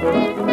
欢迎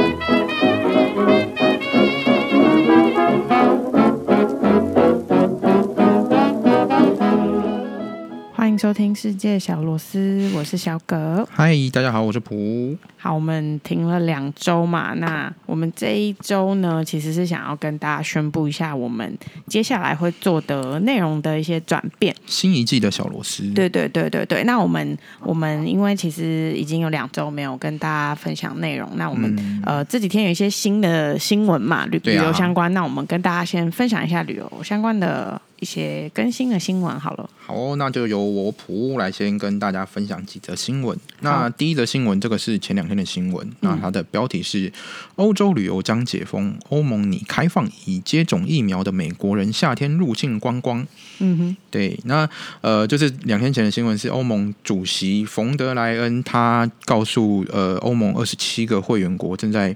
听《世界小螺丝》，我是小葛。嗨，大家好，我是蒲。好，我们停了两周嘛，那我们这一周呢，其实是想要跟大家宣布一下，我们接下来会做的内容的一些转变。新一季的小螺丝，对对对对对。那我们我们因为其实已经有两周没有跟大家分享内容，那我们、嗯、呃这几天有一些新的新闻嘛，旅旅游相关、啊，那我们跟大家先分享一下旅游相关的。一些更新的新闻好了，好，哦那就由我普来先跟大家分享几则新闻。那第一则新闻，这个是前两天的新闻，那它的标题是：欧洲旅游将解封，欧盟拟开放已接种疫苗的美国人夏天入境观光。嗯哼，对，那呃，就是两天前的新闻是欧盟主席冯德莱恩他告诉呃欧盟二十七个会员国正在。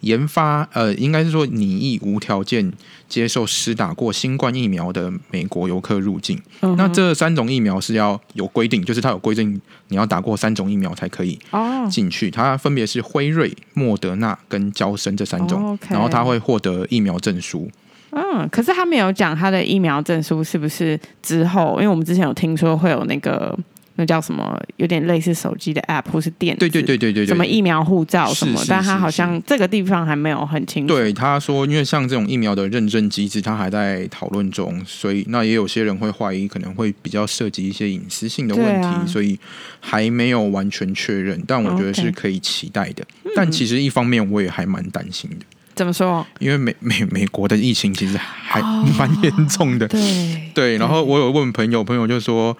研发呃，应该是说拟议无条件接受施打过新冠疫苗的美国游客入境。Uh. 那这三种疫苗是要有规定，就是它有规定你要打过三种疫苗才可以进去。Oh. 它分别是辉瑞、莫德纳跟娇生这三种，oh, okay. 然后他会获得疫苗证书。嗯，可是他没有讲他的疫苗证书是不是之后，因为我们之前有听说会有那个。那叫什么？有点类似手机的 App 或是电子，对对对对对，什么疫苗护照什么？是是是是，但他好像这个地方还没有很清楚。对，他说，因为像这种疫苗的认证机制，他还在讨论中，所以那也有些人会怀疑，可能会比较涉及一些隐私性的问题，啊，所以还没有完全确认。但我觉得是可以期待的。Okay. 但其实一方面，我也还蛮担心的。怎么说？因为美 美美国的疫情其实还蛮严重的。哦、对对，然后我有问朋友，朋友就说。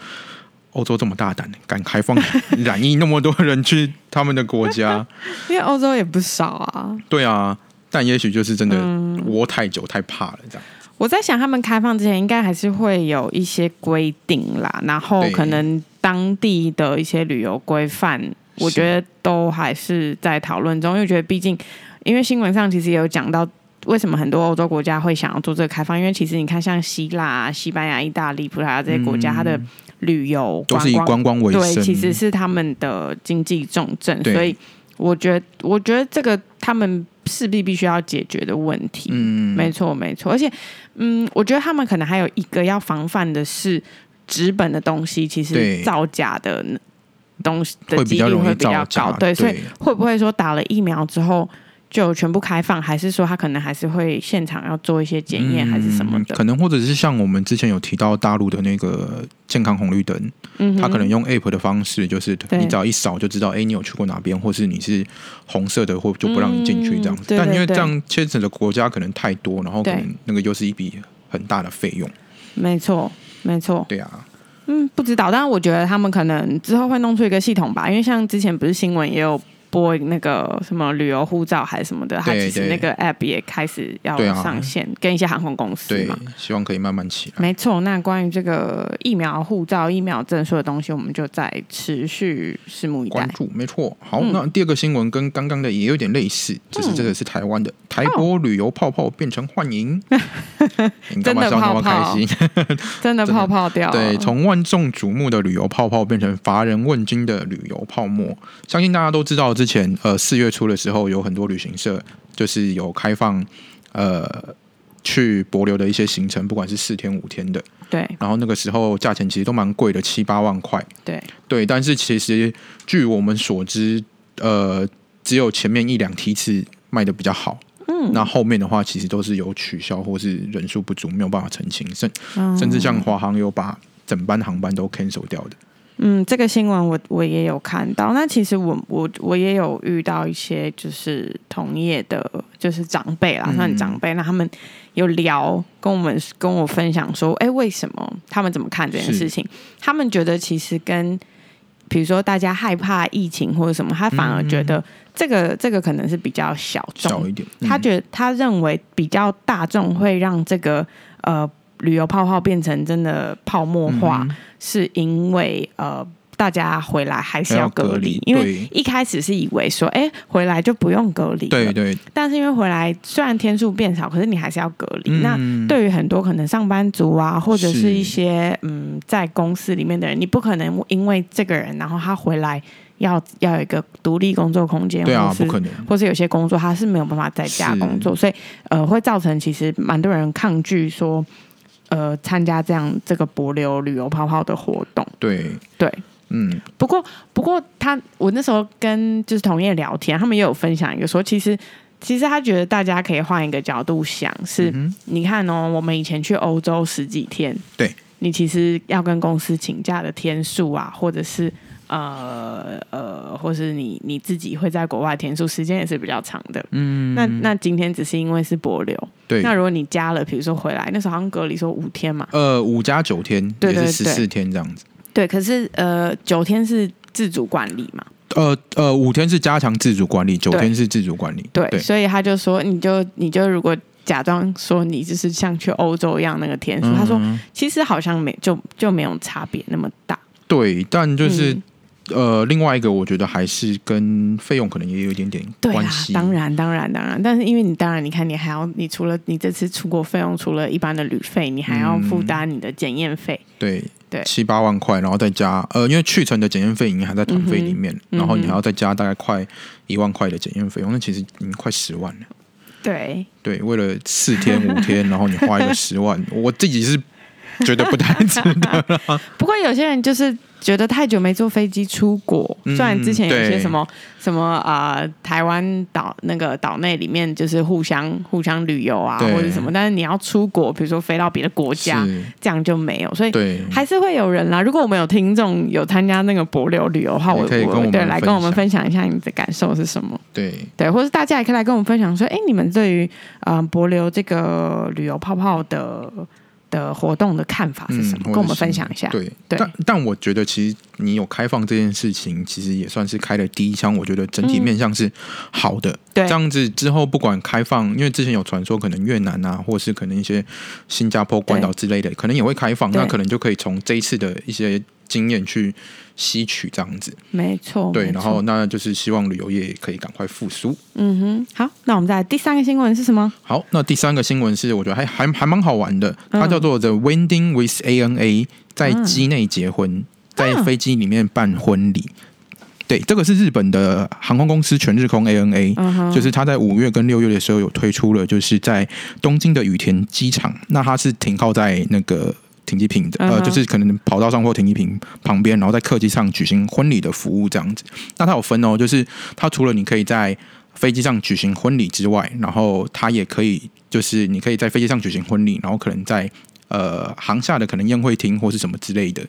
欧洲这么大胆，敢开放染疫那么多人去他们的国家，因为欧洲也不少啊。对啊，但也许就是真的窝太久太怕了这样。我在想，他们开放之前应该还是会有一些规定啦，然后可能当地的一些旅游规范，我觉得都还是在讨论中。因为觉得毕竟，因为新闻上其实也有讲到，为什么很多欧洲国家会想要做这个开放？因为其实你看，像希腊、西班牙、意大利、葡萄牙这些国家，它的旅游都是以观光为生，对，其实是他们的经济重镇，所以我觉得，我觉得这个他们势必必须要解决的问题，嗯，没错，没错，而且，嗯，我觉得他们可能还有一个要防范的是纸本的东西，其实造假的东西的几率会比较高，对，所以会不会说打了疫苗之后？就全部开放，还是说他可能还是会现场要做一些检验，还是什么的？可能或者是像我们之前有提到大陆的那个健康红绿灯，嗯，他可能用 App 的方式，就是你只要一扫就知道，哎，你有去过哪边，或是你是红色的，或就不让你进去这样子。但因为这样牵扯的国家可能太多，然后可能那个又是一笔很大的费用。没错，没错。对啊，嗯，不知道，但是我觉得他们可能之后会弄出一个系统吧，因为像之前不是新闻也有。播那个什么旅游护照还是什么的，它其实那个 app 也开始要上线，跟一些航空公司嘛。对，希望可以慢慢起来。没错，那关于这个疫苗护照、疫苗证书的东西，我们就再持续拭目以待。关注，没错。好，那第二个新闻跟刚刚的也有点类似，只是这个是台湾的，台国旅游泡泡变成幻影，真的泡泡，真的泡泡掉。对，从万众瞩目的旅游泡泡变成乏人问津的旅游泡沫，相信大家都知道。之前呃四月初的时候，有很多旅行社就是有开放呃去博流的一些行程，不管是四天五天的，对。然后那个时候价钱其实都蛮贵的，七八万块，对对。但是其实据我们所知，呃，只有前面一两梯次卖的比较好，嗯。那后面的话，其实都是有取消或是人数不足，没有办法成行，甚、嗯、甚至像华航有把整班航班都 cancel 掉的。嗯，这个新闻我我也有看到。那其实我我我也有遇到一些就是同业的，就是长辈啦，算长辈。那他们有聊，跟我们跟我分享说，哎，为什么他们怎么看这件事情？他们觉得其实跟比如说大家害怕疫情或者什么，他反而觉得这个、嗯、这个可能是比较小众小一点。嗯、他觉得他认为比较大众会让这个呃。旅游泡泡变成真的泡沫化，嗯、是因为呃，大家回来还是要隔离，因为一开始是以为说，哎、欸，回来就不用隔离，对对。但是因为回来虽然天数变少，可是你还是要隔离、嗯。那对于很多可能上班族啊，或者是一些嗯，在公司里面的人，你不可能因为这个人，然后他回来要要有一个独立工作空间，对啊，不可能，或是有些工作他是没有办法在家工作，所以呃会造成其实蛮多人抗拒说呃参加这样这个博流旅游泡泡的活动。对对，嗯，不过不过他我那时候跟就是同业聊天，他们也有分享一个说，其实其实他觉得大家可以换一个角度想，是、嗯、你看哦，我们以前去欧洲十几天，对。你其实要跟公司请假的天数啊，或者是呃呃，或是你你自己会在国外填数，时间也是比较长的。嗯，那那今天只是因为是博流，对。那如果你加了，比如说回来那时候好像隔离说五天嘛，呃，五加九天，对对对，也是十四天这样子。对，可是呃，九天是自主管理嘛？呃呃，五天是加强自主管理，九天是自主管理。对，对，所以他就说，你就你就如果。假装说你就是像去欧洲一样那个天数，嗯，他说其实好像没就就没有差别那么大。对，但就是、嗯、呃，另外一个我觉得还是跟费用可能也有一点点关系。当然，当然，当然，但是因为你当然你看你还要你除了你这次出国费用，除了一般的旅费，你还要负担你的检验费。对对，七八万块，然后再加呃，因为去程的检验费已经还在团费里面，嗯，然后你还要再加大概快一万块的检验费用，那其实已经快十万了。对对，为了四天五天，然后你花一个十万，我自己是 觉得不太值得。不过有些人就是。觉得太久没坐飞机出国，虽然之前有些什么什么啊、呃，台湾岛那个岛内里面就是互相互相旅游啊，或者什么，但是你要出国，比如说飞到别的国家，这样就没有，所以还是会有人啦。如果我们有听众有参加那个博流旅游的话，我我对来跟我们分享一下你的感受是什么？对对，或是大家也可以来跟我们分享说，哎，你们对于啊、呃、博流这个旅游泡泡的。的活动的看法是什么？嗯、跟我们分享一下。对，对但但我觉得其实你有开放这件事情，其实也算是开了第一枪。我觉得整体面向是好的。这样子之后不管开放，因为之前有传说可能越南啊，或是可能一些新加坡关岛之类的，可能也会开放。那可能就可以从这一次的一些经验去吸取这样子，没错。对，然后那就是希望旅游业可以赶快复苏。嗯哼，好，那我们再第三个新闻是什么？好，那第三个新闻是我觉得还还还蛮好玩的，它叫做 The Wedding with ANA，在机内结婚，嗯、在飞机里面办婚礼。对，这个是日本的航空公司全日空 ANA，、嗯、就是他在五月跟六月的时候有推出了，就是在东京的羽田机场，那它是停靠在那个。停机坪的，呃，就是可能跑道上或停机坪旁边，然后在客机上举行婚礼的服务这样子。那它有分哦，就是它除了你可以在飞机上举行婚礼之外，然后它也可以，就是你可以在飞机上举行婚礼，然后可能在呃航下的可能宴会厅或是什么之类的，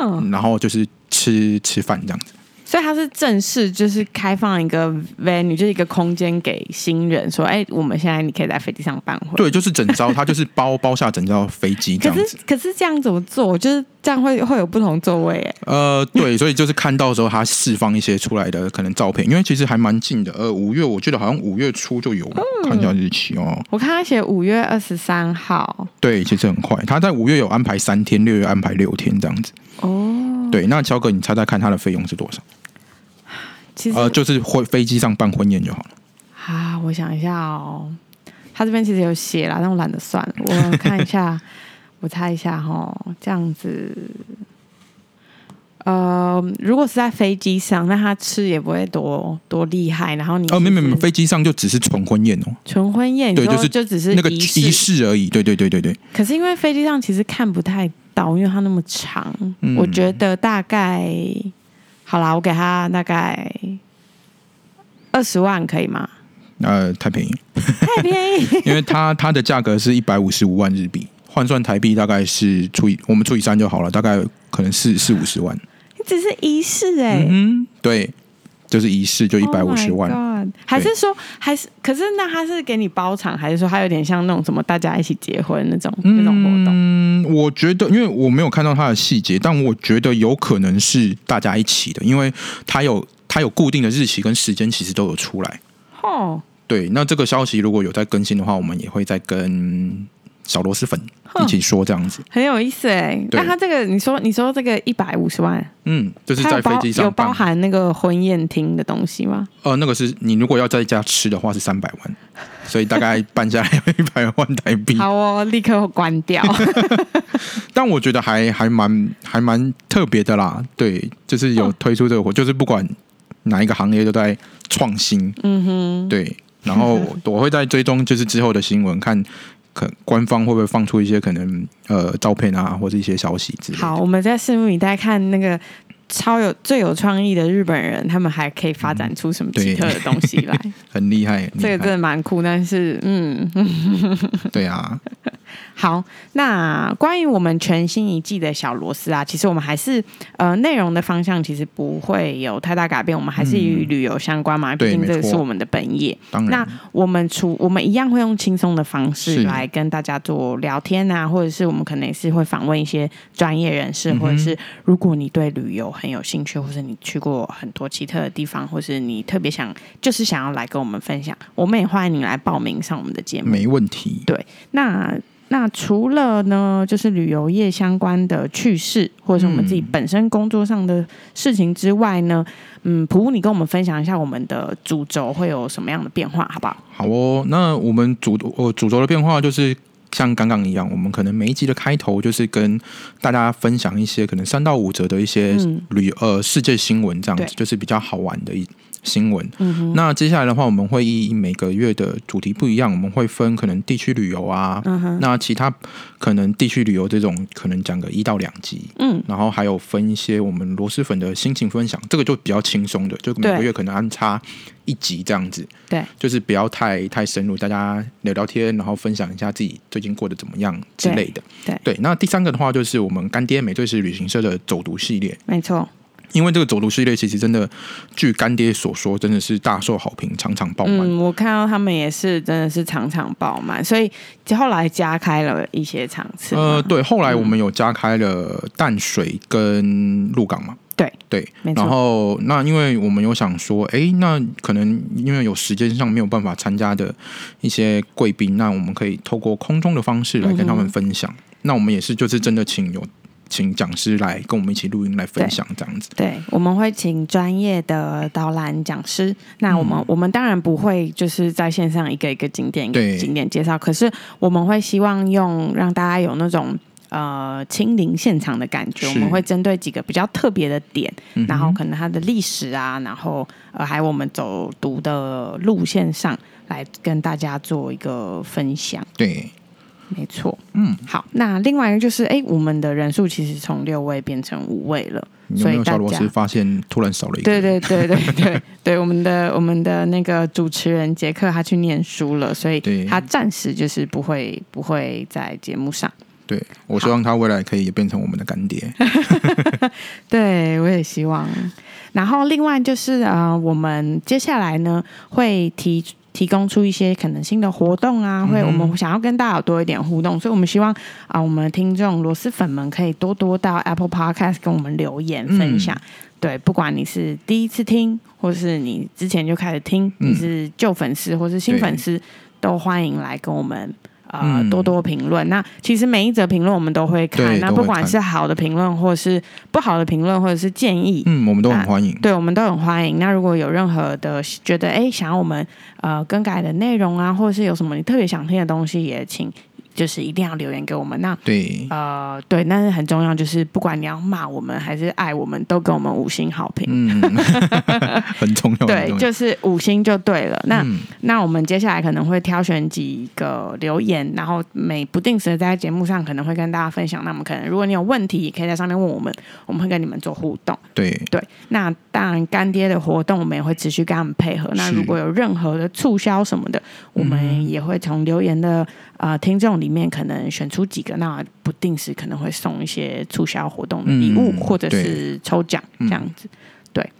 嗯，然后就是吃吃饭这样子。所以它是正式，就是开放一个 venue，就是一个空间给新人说：“哎，我们现在你可以在飞机上办婚。”对，就是整招，他就是包包下整招飞机这样子。可是，可是这样怎么做？就是这样会会有不同座位哎。呃，对，所以就是看到时候他释放一些出来的可能照片，因为其实还蛮近的。呃，五月我记得好像五月初就有，嗯，看一下日期哦。我看他写五月二十三号。对，其实很快。他在五月有安排三天，六月安排六天这样子。哦。对，那乔哥，你猜猜看他的费用是多少？其实呃，就是会飞机上办婚宴就好了。啊，我想一下哦，他这边其实有写啦，但我懒得算了。我看一下，我猜一下哈，这样子。呃，如果是在飞机上，那他吃也不会多多厉害。然后你哦，没没没，飞机上就只是纯婚宴哦，纯婚宴，对，就是就只是那个仪式而已。对对对对对。可是因为飞机上其实看不太到，因为它那么长，嗯、我觉得大概。好啦，我给他大概二十万，可以吗？呃，太便宜，太便宜，因为它它的价格是一百五十五万日币，换算台币大概是除以我们除以三就好了，大概可能四四五十万。只是仪式哎、欸，嗯，对。就是仪式就一百五十万，oh、还是说还是？可是那他是给你包场，还是说他有点像那种什么大家一起结婚那种、嗯、那种活动？嗯，我觉得，因为我没有看到他的细节，但我觉得有可能是大家一起的，因为他有他有固定的日期跟时间，其实都有出来。哦、oh，对，那这个消息如果有在更新的话，我们也会再跟。小螺蛳粉一起说这样子很有意思哎。那他这个你说你说这个一百五十万，嗯，就是在飞机上有包含那个婚宴厅的东西吗？呃，那个是你如果要在家吃的话是三百万，所以大概办下来要一百万台币。好哦，立刻关掉。但我觉得还还蛮还蛮特别的啦。对，就是有推出这个活，就是不管哪一个行业都在创新。嗯哼，对。然后我会在追踪就是之后的新闻，看可官方会不会放出一些可能呃照片啊，或者一些消息之类的。好，我们在拭目以待，看那个。超有最有创意的日本人，他们还可以发展出什么奇特的东西来？嗯、很厉害，这个真的蛮酷。但是，嗯，对啊。好，那关于我们全新一季的小螺丝啊，其实我们还是呃内容的方向其实不会有太大改变，我们还是与旅游相关嘛，毕、嗯、竟这个是我们的本业。那我们除我们一样会用轻松的方式来跟大家做聊天啊，或者是我们可能也是会访问一些专业人士，嗯、或者是如果你对旅游很有兴趣，或是你去过很多奇特的地方，或是你特别想就是想要来跟我们分享，我们也欢迎你来报名上我们的节目，没问题。对，那。那除了呢，就是旅游业相关的趣事，或者是我们自己本身工作上的事情之外呢，嗯，普普，你跟我们分享一下我们的主轴会有什么样的变化，好不好？好哦，那我们主呃主轴的变化就是像刚刚一样，我们可能每一集的开头就是跟大家分享一些可能三到五折的一些旅、嗯、呃世界新闻，这样子就是比较好玩的一。新闻、嗯。那接下来的话，我们会以每个月的主题不一样，我们会分可能地区旅游啊、嗯，那其他可能地区旅游这种可能讲个一到两集，嗯，然后还有分一些我们螺蛳粉的心情分享，这个就比较轻松的，就每个月可能安插一集这样子，对，就是不要太太深入，大家聊聊天，然后分享一下自己最近过得怎么样之类的，对，对。那第三个的话，就是我们干爹美最时旅行社的走读系列，没错。因为这个走读系列其实真的，据干爹所说，真的是大受好评，场场爆满。嗯，我看到他们也是真的是场场爆满，所以后来加开了一些场次。呃，对，后来我们有加开了淡水跟鹿港嘛。对对，然后那因为我们有想说，哎，那可能因为有时间上没有办法参加的一些贵宾，那我们可以透过空中的方式来跟他们分享。嗯、那我们也是就是真的请有。请讲师来跟我们一起录音来分享，这样子。对，我们会请专业的导览讲师。那我们、嗯、我们当然不会就是在线上一个一个景点一个景点介绍，可是我们会希望用让大家有那种呃亲临现场的感觉。我们会针对几个比较特别的点，然后可能它的历史啊，然后呃还有我们走读的路线上来跟大家做一个分享。对。没错，嗯，好，那另外一个就是，哎，我们的人数其实从六位变成五位了，有没有小罗是发现突然少了一个？对对对对对 对，我们的我们的那个主持人杰克他去念书了，所以他暂时就是不会不会在节目上。对，我希望他未来可以变成我们的干爹。对，我也希望。然后另外就是啊、呃，我们接下来呢会提。提供出一些可能性的活动啊，会我们想要跟大家多一点互动，所以我们希望啊，我们的听众螺蛳粉们可以多多到 Apple Podcast 跟我们留言分享。对，不管你是第一次听，或是你之前就开始听，你是旧粉丝或是新粉丝，都欢迎来跟我们。呃，多多评论。那其实每一则评论我们都会看。那不管是好的评论，或者是不好的评论，或者是建议，嗯，我们都很欢迎。对，我们都很欢迎。那如果有任何的觉得哎，想要我们呃更改的内容啊，或者是有什么你特别想听的东西，也请。就是一定要留言给我们，那对，呃，对，那是很重要，就是不管你要骂我们还是爱我们，都给我们五星好评，嗯，很重要，对，就是五星就对了。那、嗯、那我们接下来可能会挑选几个留言，然后每不定时的在节目上可能会跟大家分享。那我们可能如果你有问题，也可以在上面问我们，我们会跟你们做互动。对对，那当然干爹的活动我们也会持续跟他们配合。那如果有任何的促销什么的，我们也会从留言的。啊、呃，听众里面可能选出几个，那不定时可能会送一些促销活动的礼物，嗯、或者是抽奖这样子。对，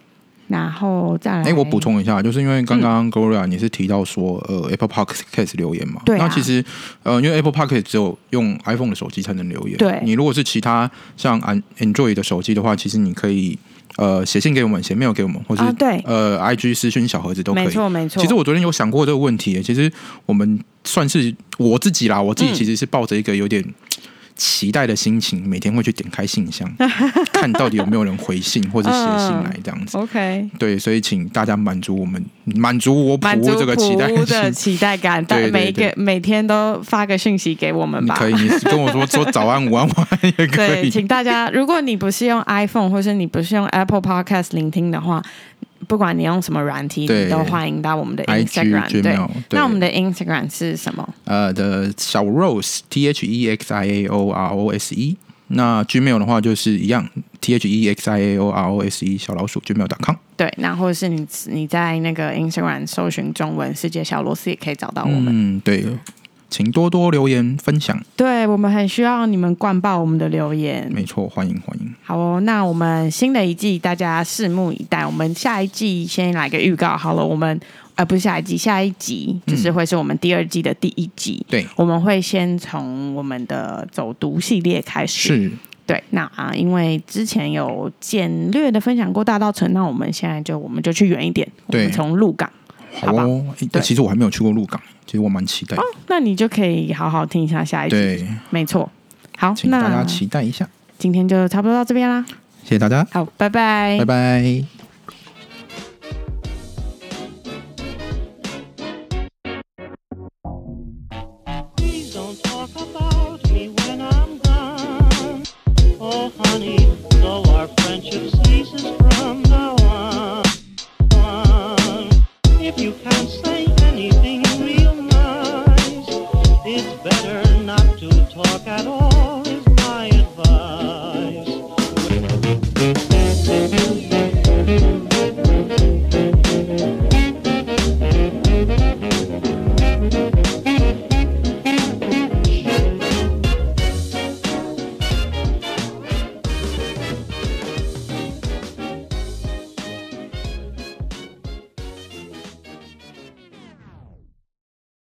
然后再来。哎、欸，我补充一下，就是因为刚刚 Gloria 你是提到说，呃，Apple Podcast 留言嘛？对、啊。那其实，呃，因为 Apple Podcast 只有用 iPhone 的手机才能留言。对。你如果是其他像 Android 的手机的话，其实你可以。呃，写信给我们，写 mail 给我们，或是、啊、对呃，IG 私讯小盒子都可以。没错，没错。其实我昨天有想过这个问题，其实我们算是我自己啦，我自己其实是抱着一个有点。嗯期待的心情，每天会去点开信箱，看到底有没有人回信或者写信来这样子。Uh, OK，对，所以请大家满足我们，满足我普这个期待的期待感。对，每一个每天都发个讯息给我们吧。可以，你跟我说说早安、午安、晚安也可以。对，请大家，如果你不是用 iPhone 或是你不是用 Apple Podcast 聆听的话。不管你用什么软体，你都欢迎到我们的 Instagram。对，对，那我们的 Instagram 是什么？呃，的小 Rose T H E X I A O R O S E。那 Gmail 的话就是一样，T H E X I A O R O S E 小老鼠 Gmail.com。对，那或者是你你在那个 Instagram 搜寻中文世界小螺丝，也可以找到我们。嗯，对。请多多留言分享，对，我们很需要你们灌爆我们的留言。没错，欢迎欢迎。好哦，那我们新的一季大家拭目以待。我们下一季先来个预告好了，我们呃不是下一季，下一集就是会是我们第二季的第一集。对、嗯，我们会先从我们的走读系列开始。是，对，那啊，因为之前有简略的分享过大稻埕，那我们现在就我们就去远一点，我们从鹿港。好哦，但，其实我还没有去过鹿港，其实我蛮期待。哦，那你就可以好好听一下下一集。对，没错。好，请大家期待一下。今天就差不多到这边啦，谢谢大家。好，拜拜，拜拜。